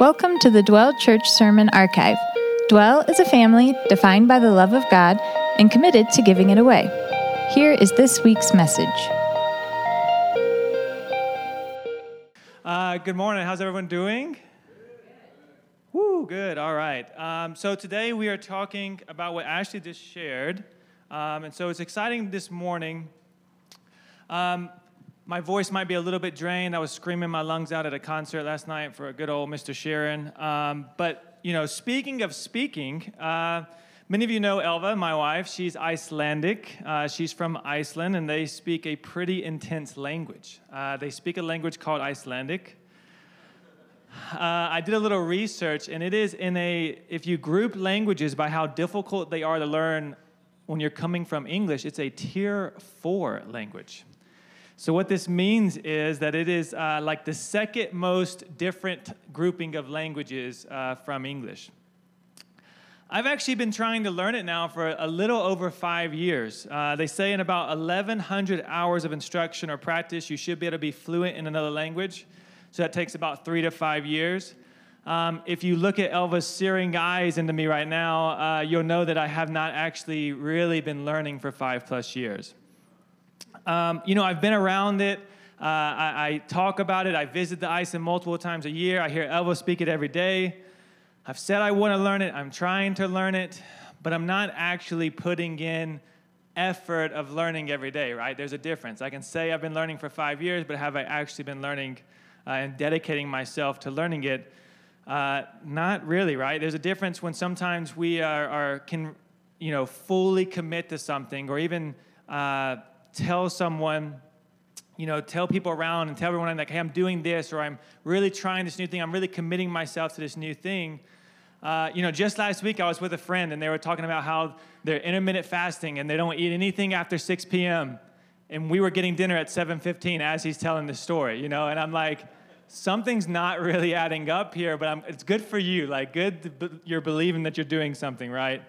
Welcome to the Dwell Church Sermon Archive. Dwell is a family defined by the love of God and committed to giving it away. Here is this week's message. Uh, good morning. How's everyone doing? Woo, good. All right. Um, so today we are talking about what Ashley just shared. Um, and so it's exciting this morning. Um, my voice might be a little bit drained. I was screaming my lungs out at a concert last night for a good old Mr. Sheeran. Um, but, you know, speaking of speaking, uh, many of you know Elva, my wife. She's Icelandic. Uh, she's from Iceland, and they speak a pretty intense language. Uh, they speak a language called Icelandic. Uh, I did a little research, and it is in a, if you group languages by how difficult they are to learn when you're coming from English, it's a tier four language. So, what this means is that it is uh, like the second most different grouping of languages uh, from English. I've actually been trying to learn it now for a little over five years. Uh, they say in about 1,100 hours of instruction or practice, you should be able to be fluent in another language. So, that takes about three to five years. Um, if you look at Elva's searing eyes into me right now, uh, you'll know that I have not actually really been learning for five plus years. Um, you know, I've been around it. Uh, I, I, talk about it. I visit the Iceland multiple times a year. I hear Elva speak it every day. I've said I want to learn it. I'm trying to learn it, but I'm not actually putting in effort of learning every day, right? There's a difference. I can say I've been learning for five years, but have I actually been learning uh, and dedicating myself to learning it? Uh, not really, right? There's a difference when sometimes we are, are can, you know, fully commit to something or even uh, tell someone, you know, tell people around and tell everyone I'm like, hey, I'm doing this, or I'm really trying this new thing, I'm really committing myself to this new thing. Uh, you know, just last week I was with a friend and they were talking about how they're intermittent fasting and they don't eat anything after 6 p.m. And we were getting dinner at 7:15 as he's telling the story, you know, and I'm like, something's not really adding up here, but I'm, it's good for you. Like, good, you're believing that you're doing something, right?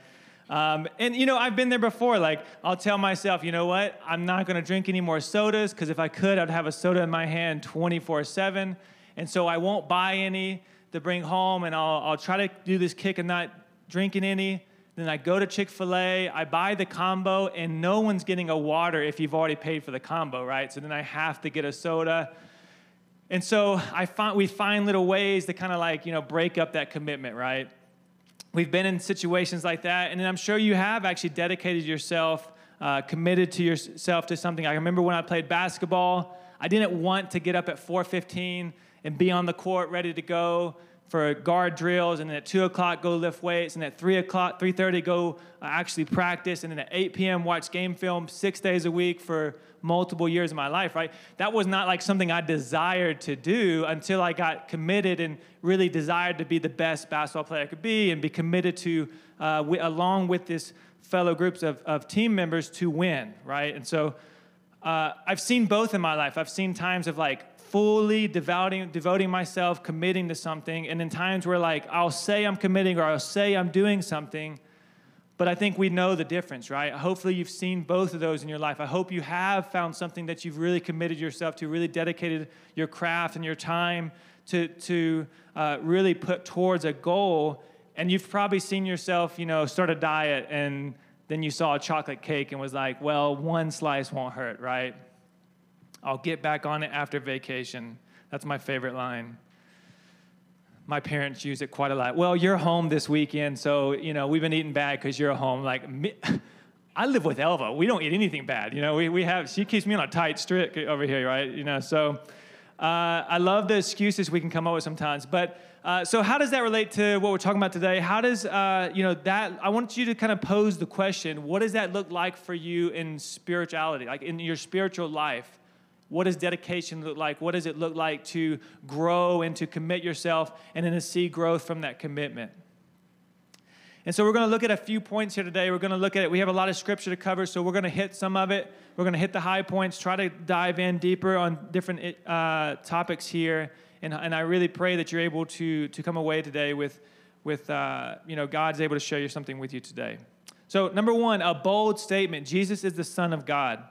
Um, and you know, I've been there before. Like, I'll tell myself, you know what? I'm not going to drink any more sodas because if I could, I'd have a soda in my hand 24/7. And so I won't buy any to bring home, and I'll, I'll try to do this kick of not drinking any. Then I go to Chick Fil A, I buy the combo, and no one's getting a water if you've already paid for the combo, right? So then I have to get a soda. And so I find we find little ways to kind of like you know break up that commitment, right? We've been in situations like that, and I'm sure you have actually dedicated yourself, uh, committed to yourself to something. I remember when I played basketball, I didn't want to get up at 4:15 and be on the court ready to go for guard drills, and then at two o'clock go lift weights, and at three o'clock, 3:30 go uh, actually practice, and then at 8 p.m. watch game film six days a week for multiple years of my life, right? That was not like something I desired to do until I got committed and really desired to be the best basketball player I could be and be committed to, uh, along with this fellow groups of, of team members to win, right? And so uh, I've seen both in my life. I've seen times of like fully devoting, devoting myself, committing to something, and in times where like I'll say I'm committing or I'll say I'm doing something, but I think we know the difference, right? Hopefully, you've seen both of those in your life. I hope you have found something that you've really committed yourself to, really dedicated your craft and your time to, to uh, really put towards a goal. And you've probably seen yourself, you know, start a diet and then you saw a chocolate cake and was like, well, one slice won't hurt, right? I'll get back on it after vacation. That's my favorite line my parents use it quite a lot. Well, you're home this weekend, so you know we've been eating bad because you're home. Like, me, I live with Elva. We don't eat anything bad. You know, we, we have she keeps me on a tight strip over here, right? You know, so uh, I love the excuses we can come up with sometimes. But uh, so how does that relate to what we're talking about today? How does uh, you know that? I want you to kind of pose the question: What does that look like for you in spirituality, like in your spiritual life? What does dedication look like? What does it look like to grow and to commit yourself and then to see growth from that commitment? And so we're going to look at a few points here today. We're going to look at it. We have a lot of scripture to cover, so we're going to hit some of it. We're going to hit the high points, try to dive in deeper on different uh, topics here. And, and I really pray that you're able to, to come away today with, with uh, you know, God's able to show you something with you today. So, number one, a bold statement Jesus is the Son of God.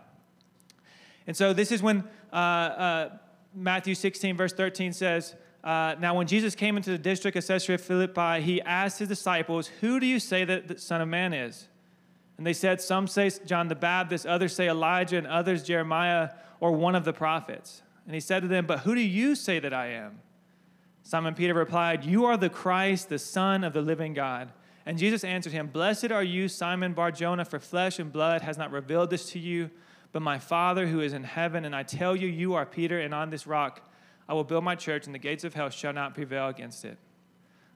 And so this is when uh, uh, Matthew 16, verse 13 says, uh, now, when Jesus came into the district of Caesarea Philippi, he asked his disciples, Who do you say that the Son of Man is? And they said, Some say John the Baptist, others say Elijah, and others Jeremiah or one of the prophets. And he said to them, But who do you say that I am? Simon Peter replied, You are the Christ, the Son of the living God. And Jesus answered him, Blessed are you, Simon Bar Jonah, for flesh and blood has not revealed this to you, but my Father who is in heaven. And I tell you, you are Peter, and on this rock, I will build my church, and the gates of hell shall not prevail against it.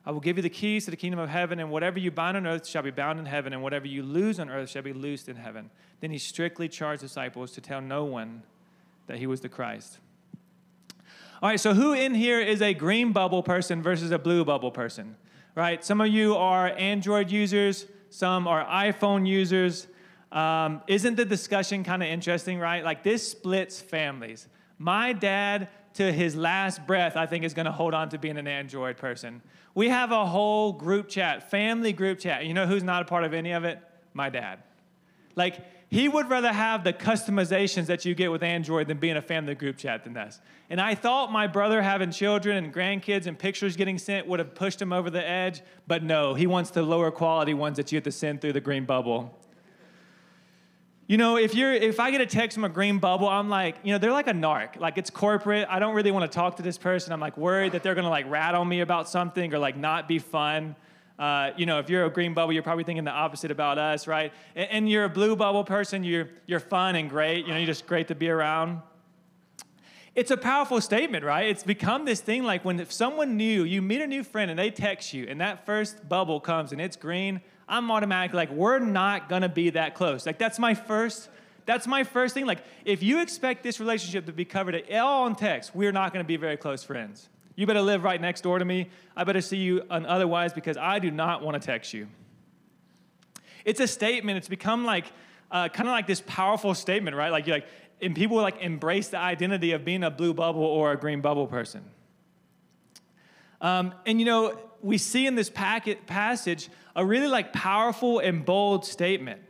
I will give you the keys to the kingdom of heaven, and whatever you bind on earth shall be bound in heaven, and whatever you loose on earth shall be loosed in heaven. Then he strictly charged disciples to tell no one that he was the Christ. All right, so who in here is a green bubble person versus a blue bubble person? Right? Some of you are Android users, some are iPhone users. Um, isn't the discussion kind of interesting, right? Like this splits families. My dad to his last breath, I think, is going to hold on to being an Android person. We have a whole group chat, family group chat. You know who's not a part of any of it? My dad. Like, he would rather have the customizations that you get with Android than being a family group chat than this. And I thought my brother having children and grandkids and pictures getting sent would have pushed him over the edge, but no, he wants the lower quality ones that you have to send through the green bubble. You know, if you're if I get a text from a green bubble, I'm like, you know, they're like a narc. Like it's corporate. I don't really want to talk to this person. I'm like worried that they're gonna like rat on me about something or like not be fun. Uh, you know, if you're a green bubble, you're probably thinking the opposite about us, right? And, and you're a blue bubble person, you're you're fun and great. You know, you're just great to be around. It's a powerful statement, right? It's become this thing like when if someone new, you meet a new friend and they text you, and that first bubble comes and it's green, I'm automatically like, we're not gonna be that close. Like that's my first, that's my first thing. Like, if you expect this relationship to be covered at all in text, we're not gonna be very close friends. You better live right next door to me. I better see you otherwise because I do not want to text you. It's a statement. It's become like uh, kind of like this powerful statement, right? Like you're like, and people like embrace the identity of being a blue bubble or a green bubble person. Um, and you know, we see in this packet, passage a really like powerful and bold statement.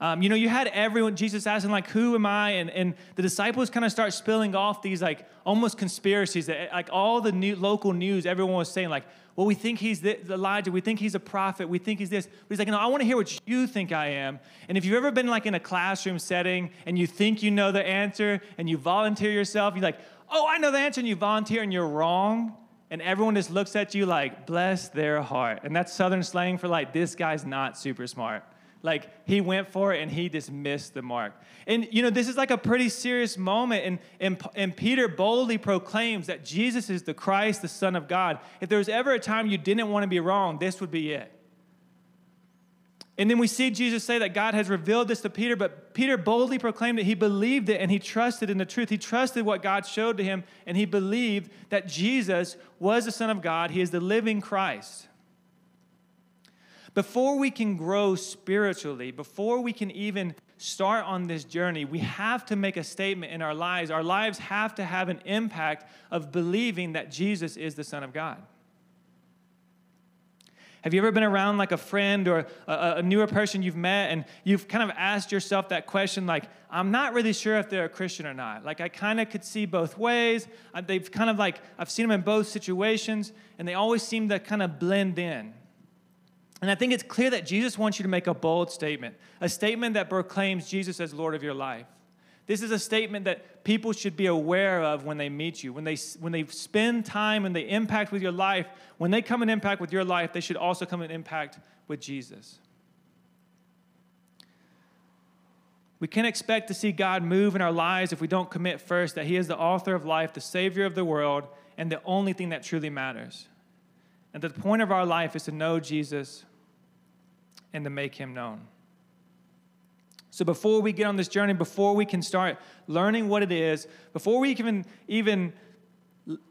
Um, you know, you had everyone, Jesus asking, like, who am I? And, and the disciples kind of start spilling off these, like, almost conspiracies that, like, all the new, local news, everyone was saying, like, well, we think he's the, Elijah, we think he's a prophet, we think he's this. But he's like, no, I want to hear what you think I am. And if you've ever been, like, in a classroom setting and you think you know the answer and you volunteer yourself, you're like, oh, I know the answer, and you volunteer and you're wrong and everyone just looks at you like, bless their heart. And that's Southern slang for like, this guy's not super smart. Like, he went for it and he just missed the mark. And, you know, this is like a pretty serious moment. And, and, and Peter boldly proclaims that Jesus is the Christ, the Son of God. If there was ever a time you didn't want to be wrong, this would be it. And then we see Jesus say that God has revealed this to Peter, but Peter boldly proclaimed it. He believed it and he trusted in the truth. He trusted what God showed to him, and he believed that Jesus was the Son of God. He is the living Christ. Before we can grow spiritually, before we can even start on this journey, we have to make a statement in our lives. Our lives have to have an impact of believing that Jesus is the Son of God. Have you ever been around like a friend or a, a, newer person you've met and you've kind of asked yourself that question, like, I'm not really sure if they're a Christian or not? Like, I kind of could see both ways. They've kind of like, I've seen them in both situations, and they always seem to kind of blend in. And I think it's clear that Jesus wants you to make a bold statement, a statement that proclaims Jesus as Lord of your life. This is a statement that people should be aware of when they meet you. When they, when they spend time and they impact with your life, when they come and impact with your life, they should also come and impact with Jesus. We can't expect to see God move in our lives if we don't commit first that He is the author of life, the Savior of the world, and the only thing that truly matters. And the point of our life is to know Jesus and to make Him known. So before we get on this journey, before we can start learning what it is, before we can even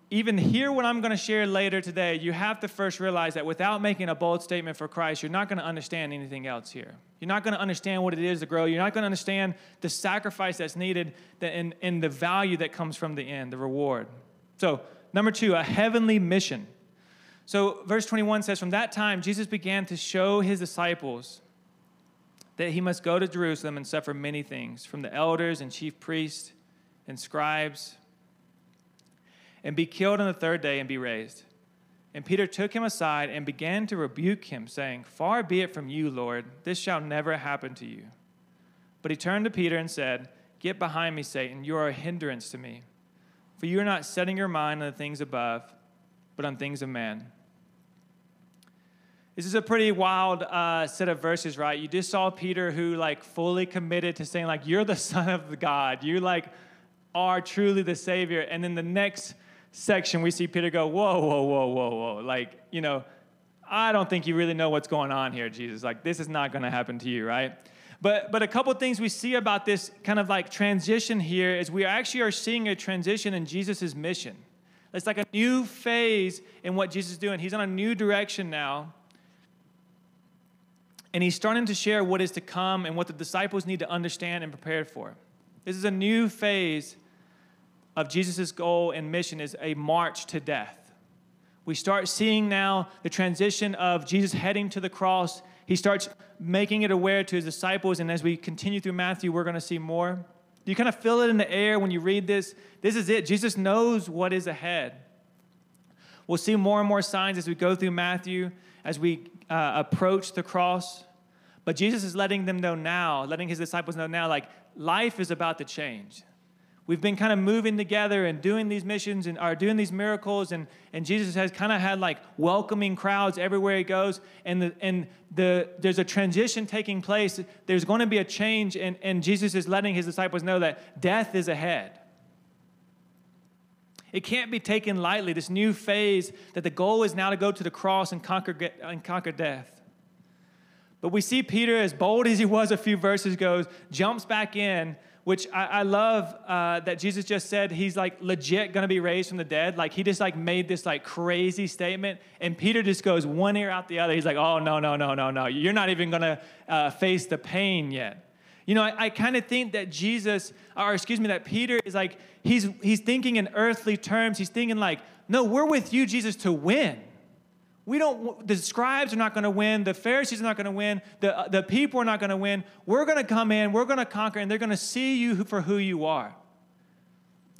even hear what I'm going to share later today, you have to first realize that without making a bold statement for Christ, you're not going to understand anything else here. You're not going to understand what it is to grow. You're not going to understand the sacrifice that's needed and, and the value that comes from the end, the reward. So, number two, a heavenly mission. So, verse 21 says, From that time, Jesus began to show his disciples that he must go to Jerusalem and suffer many things from the elders and chief priests and scribes and be killed on the third day and be raised. And Peter took him aside and began to rebuke him, saying, Far be it from you, Lord, this shall never happen to you. But he turned to Peter and said, Get behind me, Satan, you are a hindrance to me. For you are not setting your mind on the things above, but on things of man. This is a pretty wild uh, set of verses, right? You just saw Peter who like fully committed to saying like, "You're the Son of God. You like are truly the Savior." And then the next section, we see Peter go, whoa, whoa, whoa, whoa, whoa. Like, you know, I don't think you really know what's going on here, Jesus. Like, this is not going to happen to you, right? But, but a couple things we see about this kind of like transition here is we actually are seeing a transition in Jesus' mission. It's like a new phase in what Jesus is doing. He's on a new direction now. And he's starting to share what is to come and what the disciples need to understand and prepare for. This is a new phase of Jesus' goal and mission is a march to death. We start seeing now the transition of Jesus heading to the cross. He starts making it aware to his disciples, and as we continue through Matthew, we're going to see more. Do you kind of feel it in the air when you read this? This is it. Jesus knows what is ahead. We'll see more and more signs as we go through Matthew, as we uh, approach the cross. But Jesus is letting them know now, letting his disciples know now, like life is about to change. We've been kind of moving together and doing these missions and are doing these miracles and, and jesus has kind of had like welcoming crowds everywhere he goes. And the and the there's a transition taking place. There's going to be a change and, and jesus is letting his disciples know that death is ahead. It can't be taken lightly this new phase that the goal is now to go to the cross and conquer and conquer death but we see peter as bold as he was a few verses ago jumps back in which I, I love uh, that Jesus just said he's like legit gonna be raised from the dead. Like he just like made this like crazy statement, and Peter just goes one ear out the other. He's like, oh no no no no no, you're not even gonna uh, face the pain yet. You know, I, I kind of think that Jesus, or excuse me, that Peter is like he's he's thinking in earthly terms. He's thinking like, no, we're with you, Jesus, to win we don't the scribes are not going to win the pharisees are not going to win the, uh, the people are not going to win. We're going to come in we're going to conquer and they're going to see you for who you are.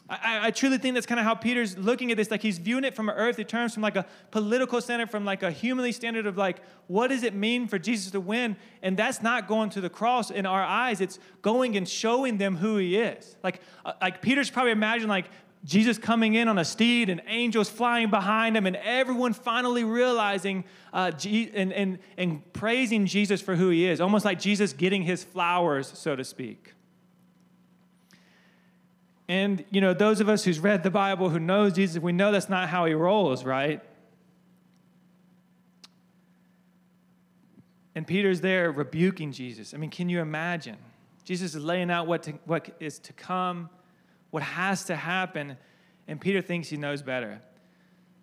I, I truly think that's kind of how peter's looking at this like he's viewing it from an earthly terms from like a political standard from like a humanly standard of like what does it mean for jesus to win? And that's not going to the cross in our eyes it's going and showing them who he is. Like uh, like peter's probably imagined like Jesus coming in on a steed and angels flying behind him, and everyone finally realizing uh, and, and, and praising Jesus for who he is, almost like Jesus getting his flowers, so to speak. And, you know, those of us who's read the Bible, who knows Jesus, we know that's not how he rolls, right? And Peter's there rebuking Jesus. I mean, can you imagine? Jesus is laying out what, to, what is to come what has to happen. And Peter thinks he knows better.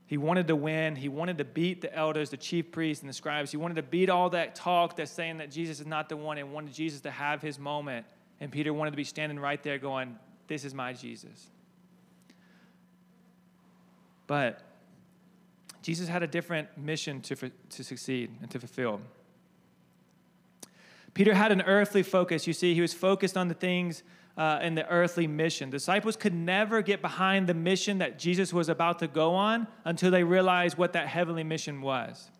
He wanted to win. He wanted to beat the elders, the chief priests, and the scribes. He wanted to beat all that talk that's saying that Jesus is not the one and wanted Jesus to have his moment. And Peter wanted to be standing right there going, This is my Jesus. But Jesus had a different mission to, to succeed and to fulfill. Peter had an earthly focus. You see, he was focused on the things uh, in the earthly mission. Disciples could never get behind the mission that Jesus was about to go on until they realized what that heavenly mission was.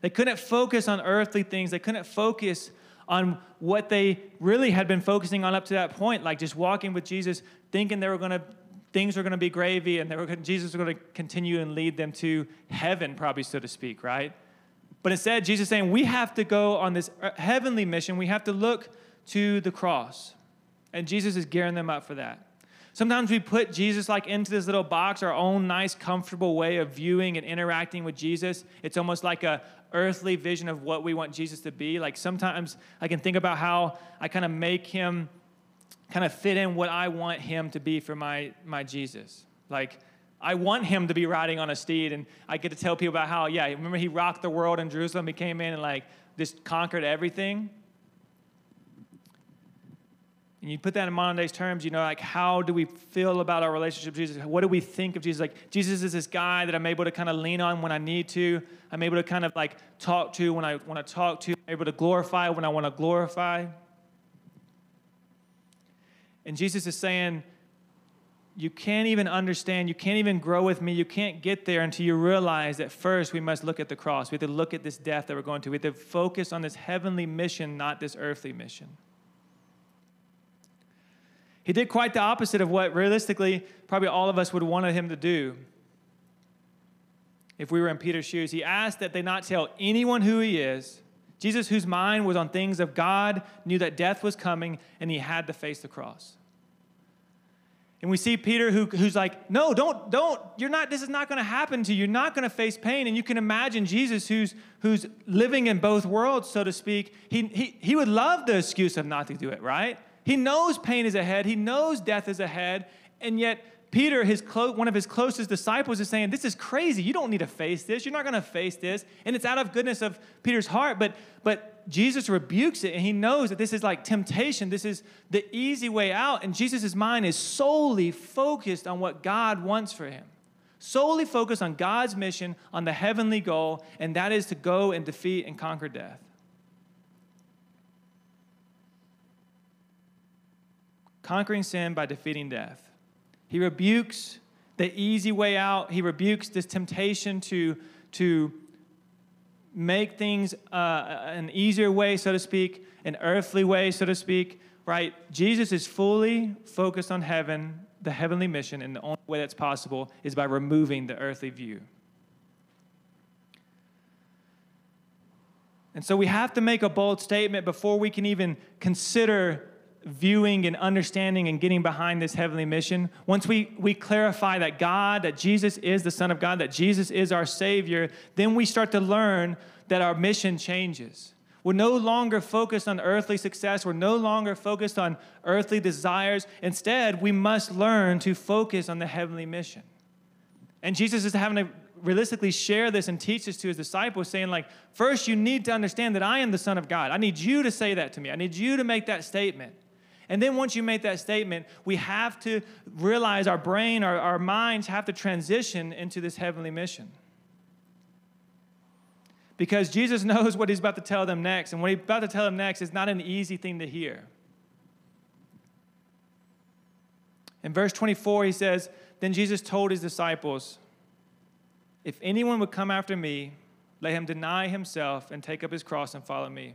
They couldn't focus on earthly things, they couldn't focus on what they really had been focusing on up to that point, like just walking with Jesus, thinking they were going to things were going to be gravy and they were Jesus was going to continue and lead them to heaven, probably so to speak, right? But instead, Jesus is saying we have to go on this heavenly mission. We have to look to the cross. And Jesus is gearing them up for that. Sometimes we put Jesus like into this little box, our own nice, comfortable way of viewing and interacting with Jesus. It's almost like a earthly vision of what we want Jesus to be. Like sometimes I can think about how I kind of make him kind of fit in what I want him to be for my my Jesus. Like I want him to be riding on a steed, and I get to tell people about how, yeah, remember he rocked the world in Jerusalem. He came in and like just conquered everything and you put that in modern day's terms, you know, like how do we feel about our relationship with Jesus? What do we think of Jesus? Like Jesus is this guy that I'm able to kind of lean on when I need to. I'm able to kind of like talk to when I want to talk to. I'm able to glorify when I want to glorify. And Jesus is saying, you can't even understand, you can't even grow with me, you can't get there until you realize that first we must look at the cross. We have to look at this death that we're going to. We have to focus on this heavenly mission, not this earthly mission. He did quite the opposite of what realistically probably all of us would want him to do if we were in Peter's shoes. He asked that they not tell anyone who he is. Jesus, whose mind was on things of God, knew that death was coming and he had to face the cross. And we see Peter who, who's like, no, don't, don't, you're not, this is not going to happen to you. You're not going to face pain. And you can imagine Jesus who's, who's living in both worlds, so to speak. He, he, he would love the excuse of not to do it, right? He knows pain is ahead. He knows death is ahead. And yet, Peter, his clo- one of his closest disciples, is saying, This is crazy. You don't need to face this. You're not going to face this. And it's out of goodness of Peter's heart. But, but Jesus rebukes it, and he knows that this is like temptation. This is the easy way out. And Jesus' mind is solely focused on what God wants for him, solely focused on God's mission, on the heavenly goal, and that is to go and defeat and conquer death. Conquering sin by defeating death. He rebukes the easy way out. He rebukes this temptation to, to make things uh, an easier way, so to speak, an earthly way, so to speak, right? Jesus is fully focused on heaven, the heavenly mission, and the only way that's possible is by removing the earthly view. And so we have to make a bold statement before we can even consider viewing and understanding and getting behind this heavenly mission, once we, we clarify that God, that Jesus is the Son of God, that Jesus is our Savior, then we start to learn that our mission changes. We're no longer focused on earthly success. We're no longer focused on earthly desires. Instead, we must learn to focus on the heavenly mission. And Jesus is having to realistically share this and teach this to his disciples, saying, like, first, you need to understand that I am the Son of God. I need you to say that to me. I need you to make that statement. And then once you make that statement, we have to realize our brain, our, our minds have to transition into this heavenly mission. Because Jesus knows what he's about to tell them next. And what he's about to tell them next is not an easy thing to hear. In verse 24, he says, Then Jesus told his disciples, If anyone would come after me, let him deny himself and take up his cross and follow me.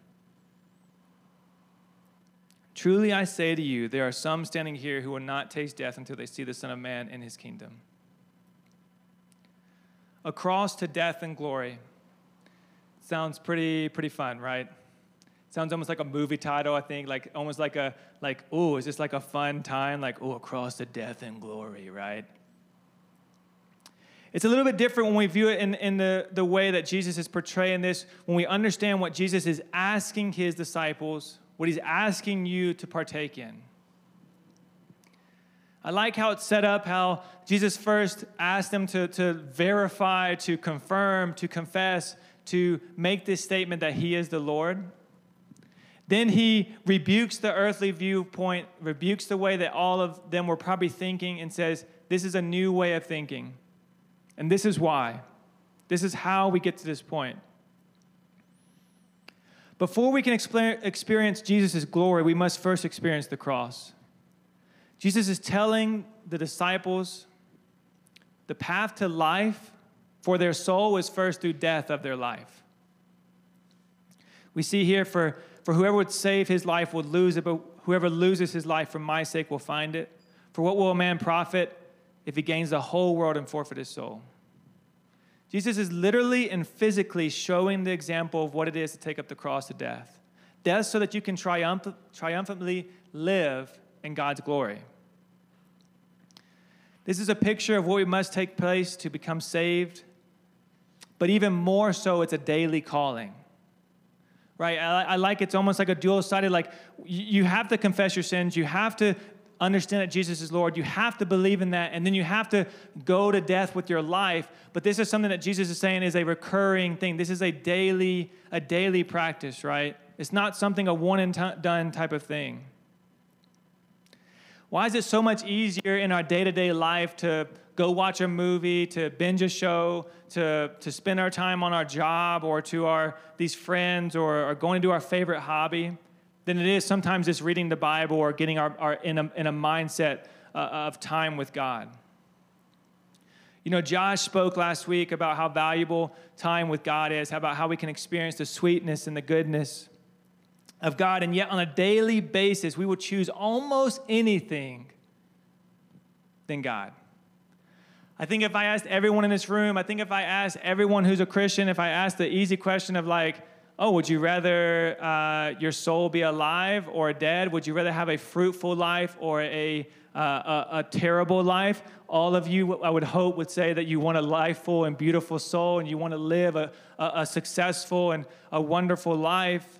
Truly I say to you, there are some standing here who will not taste death until they see the Son of Man in his kingdom. Across to death and glory. Sounds pretty, pretty fun, right? Sounds almost like a movie title, I think, like almost like a, like, oh, is this like a fun time? Like, oh, across to death and glory, right? It's a little bit different when we view it in, in the, the way that Jesus is portraying this, when we understand what Jesus is asking his disciples what he's asking you to partake in. I like how it's set up, how Jesus first asked them to, to verify, to confirm, to confess, to make this statement that he is the Lord. Then he rebukes the earthly viewpoint, rebukes the way that all of them were probably thinking, and says, This is a new way of thinking. And this is why. This is how we get to this point. Before we can experience Jesus' glory, we must first experience the cross. Jesus is telling the disciples the path to life for their soul is first through death of their life. We see here for, for whoever would save his life will lose it, but whoever loses his life for my sake will find it. For what will a man profit if he gains the whole world and forfeit his soul? Jesus is literally and physically showing the example of what it is to take up the cross to death. Death so that you can triumph- triumphantly live in God's glory. This is a picture of what we must take place to become saved, but even more so, it's a daily calling. Right? I, I like it's almost like a dual sided, like you have to confess your sins, you have to understand that Jesus is Lord. You have to believe in that, and then you have to go to death with your life. But this is something that Jesus is saying is a recurring thing. This is a daily, a daily practice, right? It's not something a one and t- done type of thing. Why is it so much easier in our day to day life to go watch a movie, to binge a show, to, to spend our time on our job or to our these friends or, or going to do our favorite hobby than it is sometimes just reading the Bible or getting our, our in, a, in a mindset uh, of time with God. You know, Josh spoke last week about how valuable time with God is, about how we can experience the sweetness and the goodness of God, and yet on a daily basis, we will choose almost anything than God. I think if I asked everyone in this room, I think if I asked everyone who's a Christian, if I asked the easy question of like, oh, would you rather uh, your soul be alive or dead? Would you rather have a fruitful life or a, uh, a, a, terrible life? All of you, I would hope, would say that you want a lifeful and beautiful soul and you want to live a, a, a successful and a wonderful life.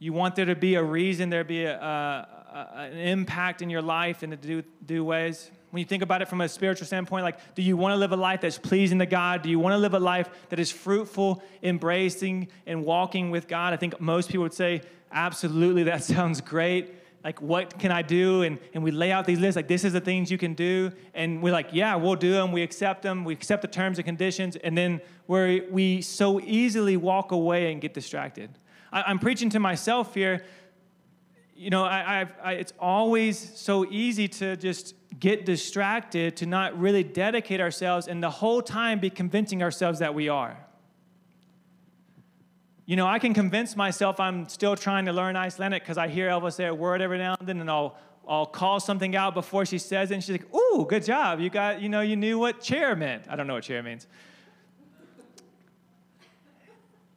You want there to be a reason, there to be a, an impact in your life in the do, do ways. When you think about it from a spiritual standpoint, like, do you want to live a life that's pleasing to God? Do you want to live a life that is fruitful, embracing, and walking with God? I think most people would say, absolutely, that sounds great. Like, what can I do? And, and we lay out these lists, like, this is the things you can do. And we're like, yeah, we'll do them. We accept them. We accept the terms and conditions. And then we we so easily walk away and get distracted. I, am preaching to myself here. You know, I, I, it's always so easy to just get distracted, to not really dedicate ourselves, and the whole time be convincing ourselves that we are. You know, I can convince myself I'm still trying to learn Icelandic because I hear Elva say a word every now and then, and I'll I'll call something out before she says it, and she's like, "Ooh, good job! You got, you know, you knew what chair meant." I don't know what chair means.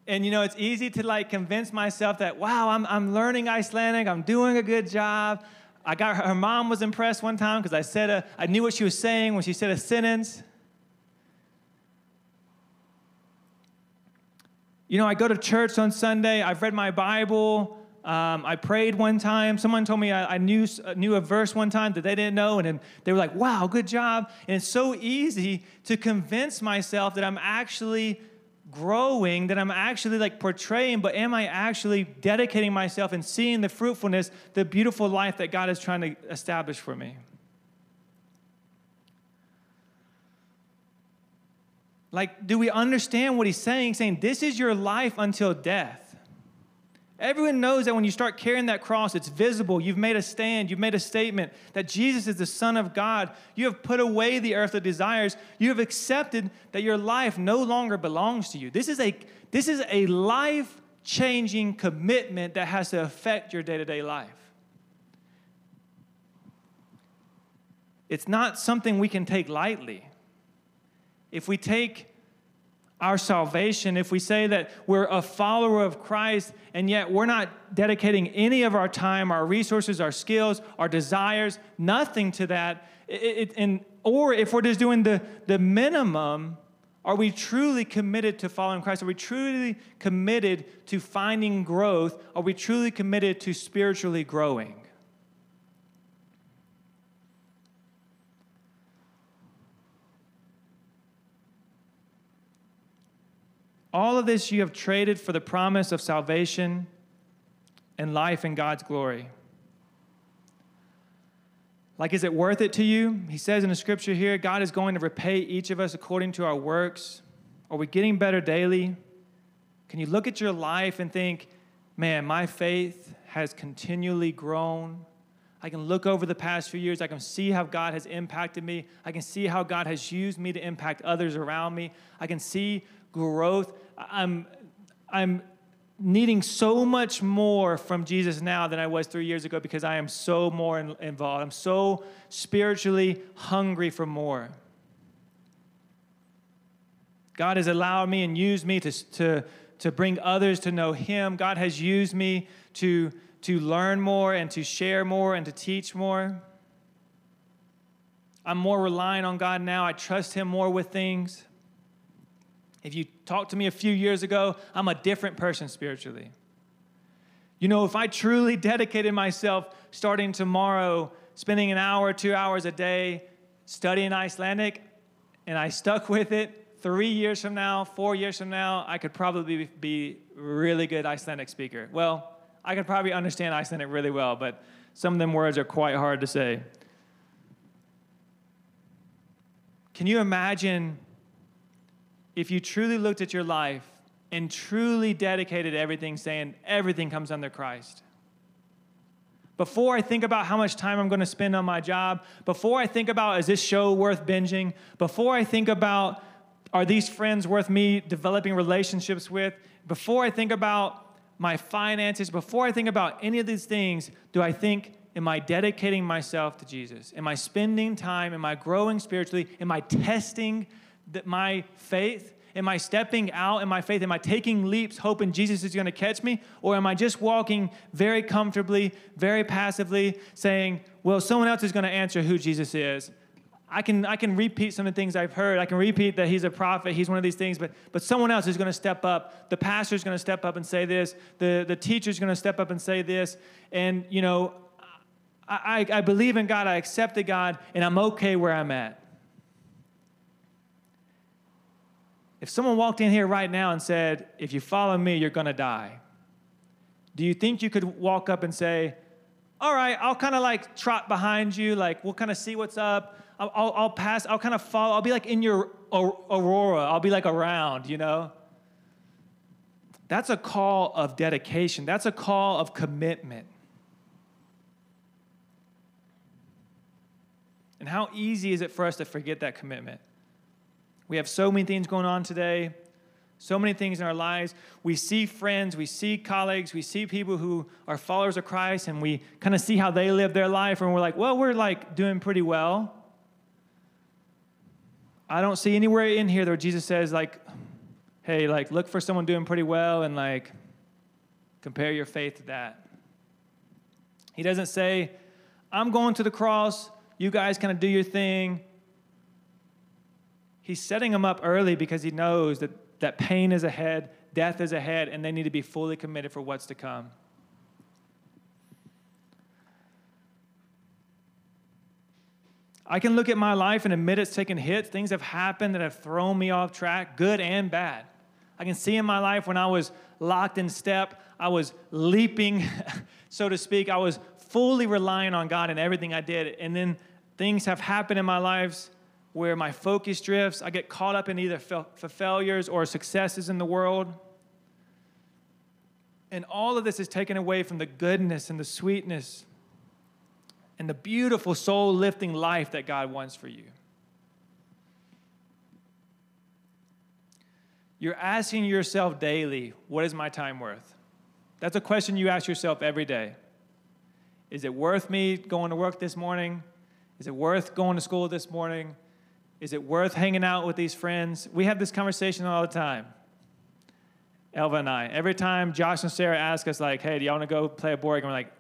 And you know, it's easy to like convince myself that, wow, I'm, I'm learning Icelandic, I'm doing a good job. I got her, her mom was impressed one time because I said a, I knew what she was saying when she said a sentence. You know, I go to church on Sunday, I've read my Bible, um, I prayed one time. Someone told me I, I knew, uh, knew a verse one time that they didn't know, and they were like, wow, good job. And it's so easy to convince myself that I'm actually growing that I'm actually like portraying, but am I actually dedicating myself and seeing the fruitfulness, the beautiful life that God is trying to establish for me? Like, do we understand what he's saying? Saying, this is your life until death. Everyone knows that when you start carrying that cross, it's visible. You've made a stand. You've made a statement that Jesus is the Son of God. You have put away the earthly desires. You have accepted that your life no longer belongs to you. This is a, this is a life changing commitment that has to affect your day to day life. It's not something we can take lightly. If we take our salvation, if we say that we're a follower of Christ and yet we're not dedicating any of our time, our resources, our skills, our desires, nothing to that, it, it, and, or if we're just doing the, the minimum, are we truly committed to following Christ? Are we truly committed to finding growth? Are we truly committed to spiritually growing? All of this you have traded for the promise of salvation and life in God's glory. Like, is it worth it to you? He says in the scripture here God is going to repay each of us according to our works. Are we getting better daily? Can you look at your life and think, man, my faith has continually grown? I can look over the past few years. I can see how God has impacted me. I can see how God has used me to impact others around me. I can see growth. I'm, I'm needing so much more from Jesus now than I was three years ago because I am so more in, involved. I'm so spiritually hungry for more. God has allowed me and used me to, to, to bring others to know Him. God has used me to, to learn more and to share more and to teach more. I'm more reliant on God now. I trust Him more with things. If you talked to me a few years ago, I'm a different person spiritually. You know, if I truly dedicated myself starting tomorrow, spending an hour, two hours a day studying Icelandic, and I stuck with it, three years from now, four years from now, I could probably be really good Icelandic speaker. Well, I could probably understand Icelandic really well, but some of them words are quite hard to say. Can you imagine if you truly looked at your life and truly dedicated everything, saying everything comes under Christ? Before I think about how much time I'm going to spend on my job, before I think about is this show worth binging, before I think about are these friends worth me developing relationships with, before I think about my finances, before I think about any of these things, do I think, am I dedicating myself to Jesus? Am I spending time? Am I growing spiritually? Am I testing my faith? Am I stepping out in my faith? Am I taking leaps hoping Jesus is going to catch me? Or am I just walking very comfortably, very passively, saying, well, someone else is going to answer who Jesus is? I can, I can repeat some of the things I've heard. I can repeat that he's a prophet, he's one of these things, but, but someone else is going to step up. The pastor is going to step up and say this. The, the teacher is going to step up and say this. And, you know, I, I believe in God, I accepted God, and I'm okay where I'm at. If someone walked in here right now and said, If you follow me, you're going to die, do you think you could walk up and say, All right, I'll kind of like trot behind you, like we'll kind of see what's up. I'll, I'll, I'll, pass, I'll kind of follow, I'll be like in your aurora, I'll be like around, you know? That's a call of dedication, that's a call of commitment. And how easy is it for us to forget that commitment? We have so many things going on today, so many things in our lives. We see friends, we see colleagues, we see people who are followers of Christ, and we kind of see how they live their life, and we're like, well, we're like doing pretty well. I don't see anywhere in here where Jesus says, like, hey, like, look for someone doing pretty well and like compare your faith to that. He doesn't say, I'm going to the cross, you guys kind of do your thing, He's setting them up early because he knows that, that pain is ahead, death is ahead, and they need to be fully committed for what's to come. I can look at my life and admit it's taken hits. Things have happened that have thrown me off track, good and bad. I can see in my life when I was locked in step, I was leaping, so to speak. I was fully relying on God in everything I did. And then things have happened in my lives where my focus drifts. I get caught up in either fa- failures or successes in the world. And all of this is taken away from the goodness and the sweetness and the beautiful soul lifting life that God wants for you. You're asking yourself daily, what is my time worth? That's a question you ask yourself every day. Is it worth me going to work this morning? Is it worth going to school this morning? Is it worth hanging out with these friends? We have this conversation all the time. Elva and I. Every time Josh and Sarah ask us, like, hey, do y'all want to go play a board game? We're like,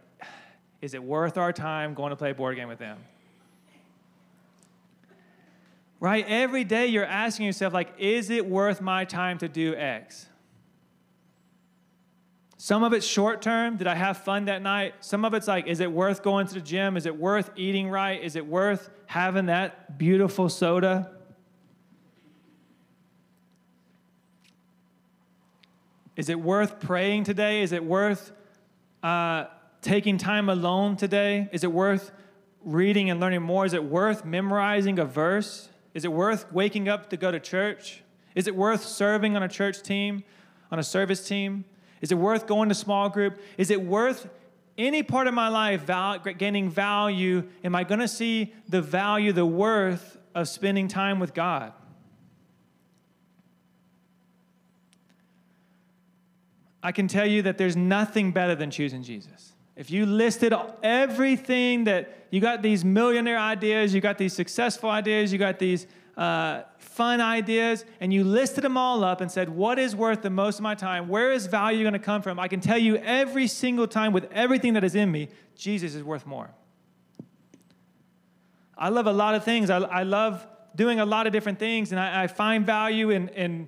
is it worth our time going to play a board game with them? Right? Every day you're asking yourself, like, is it worth my time to do X? Some of it's short term. Did I have fun that night? Some of it's like, is it worth going to the gym? Is it worth eating right? Is it worth having that beautiful soda? Is it worth praying today? Is it worth uh, taking time alone today? Is it worth reading and learning more? Is it worth memorizing a verse? Is it worth waking up to go to church? Is it worth serving on a church team, on a service team? Is it worth going to small group? Is it worth any part of my life val- gaining value? Am I going to see the value, the worth of spending time with God? I can tell you that there's nothing better than choosing Jesus. If you listed everything that you got these millionaire ideas, you got these successful ideas, you got these uh, fun ideas, and you listed them all up and said, What is worth the most of my time? Where is value going to come from? I can tell you every single time with everything that is in me, Jesus is worth more. I love a lot of things. I, I love doing a lot of different things, and I, I find value in, in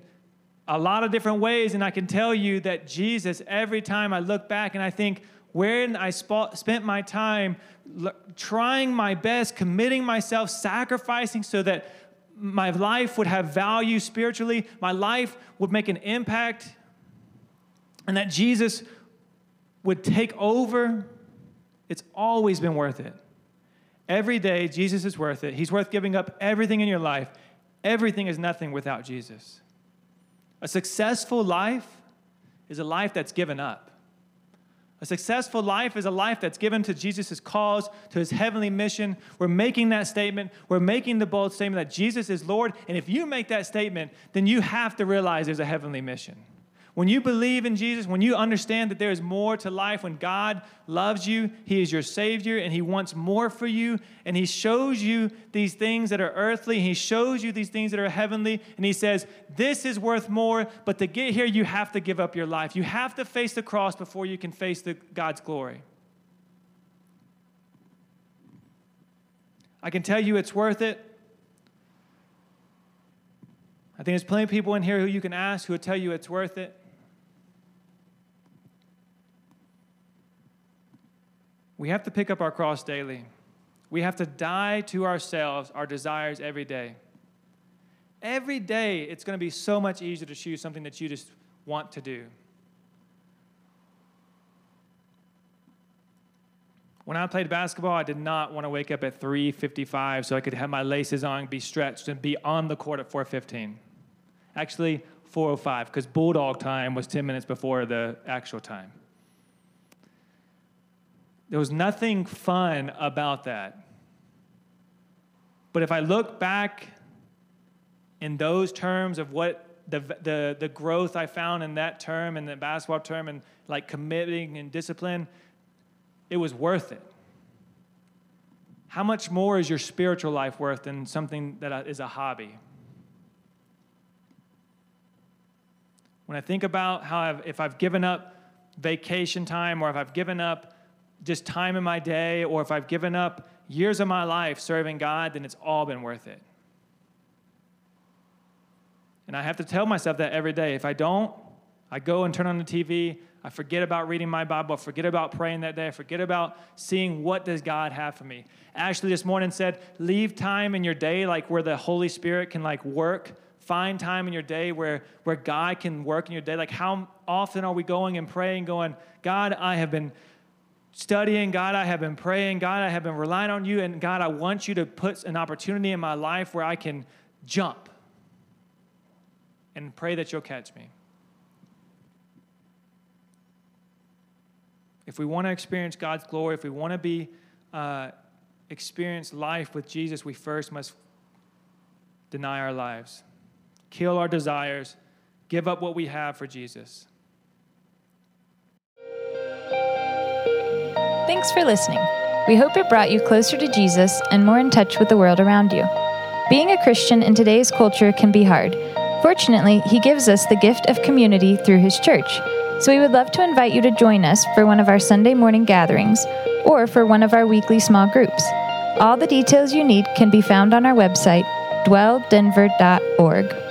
a lot of different ways, and I can tell you that Jesus, every time I look back and I think, where did I sp- spent my time l- trying my best, committing myself, sacrificing so that my life would have value spiritually, my life would make an impact, and that Jesus would take over, it's always been worth it. Every day, Jesus is worth it. He's worth giving up everything in your life. Everything is nothing without Jesus. A successful life is a life that's given up. A successful life is a life that's given to Jesus' cause, to his heavenly mission. We're making that statement. We're making the bold statement that Jesus is Lord. And if you make that statement, then you have to realize there's a heavenly mission. When you believe in Jesus, when you understand that there is more to life, when God loves you, He is your Savior, and He wants more for you, and He shows you these things that are earthly, He shows you these things that are heavenly, and He says, This is worth more, but to get here, you have to give up your life. You have to face the cross before you can face the, God's glory. I can tell you it's worth it. I think there's plenty of people in here who you can ask who will tell you it's worth it. We have to pick up our cross daily. We have to die to ourselves, our desires every day. Every day, it's going to be so much easier to choose something that you just want to do. When I played basketball, I did not want to wake up at 3:55 so I could have my laces on, be stretched, and be on the court at 4:15. Actually, 4:05 because bulldog time was 10 minutes before the actual time. There was nothing fun about that. But if I look back in those terms of what the, the, the growth I found in that term and the basketball term and like committing and discipline, it was worth it. How much more is your spiritual life worth than something that is a hobby? When I think about how I've, if I've given up vacation time or if I've given up just time in my day or if I've given up years of my life serving God, then it's all been worth it. And I have to tell myself that every day. If I don't, I go and turn on the TV, I forget about reading my Bible, I forget about praying that day, I forget about seeing what does God have for me. Ashley this morning said, leave time in your day like where the Holy Spirit can like work. Find time in your day where, where God can work in your day. Like how often are we going and praying, going, God, I have been studying, God, I have been praying, God, I have been relying on you, and God, I want you to put an opportunity in my life where I can jump and pray that you'll catch me. If we want to experience God's glory, if we want to be uh, experience life with Jesus, we first must deny our lives, kill our desires, give up what we have for Jesus. Thanks for listening. We hope it brought you closer to Jesus and more in touch with the world around you. Being a Christian in today's culture can be hard. Fortunately, He gives us the gift of community through His church. So we would love to invite you to join us for one of our Sunday morning gatherings or for one of our weekly small groups. All the details you need can be found on our website, dwelldenver.org.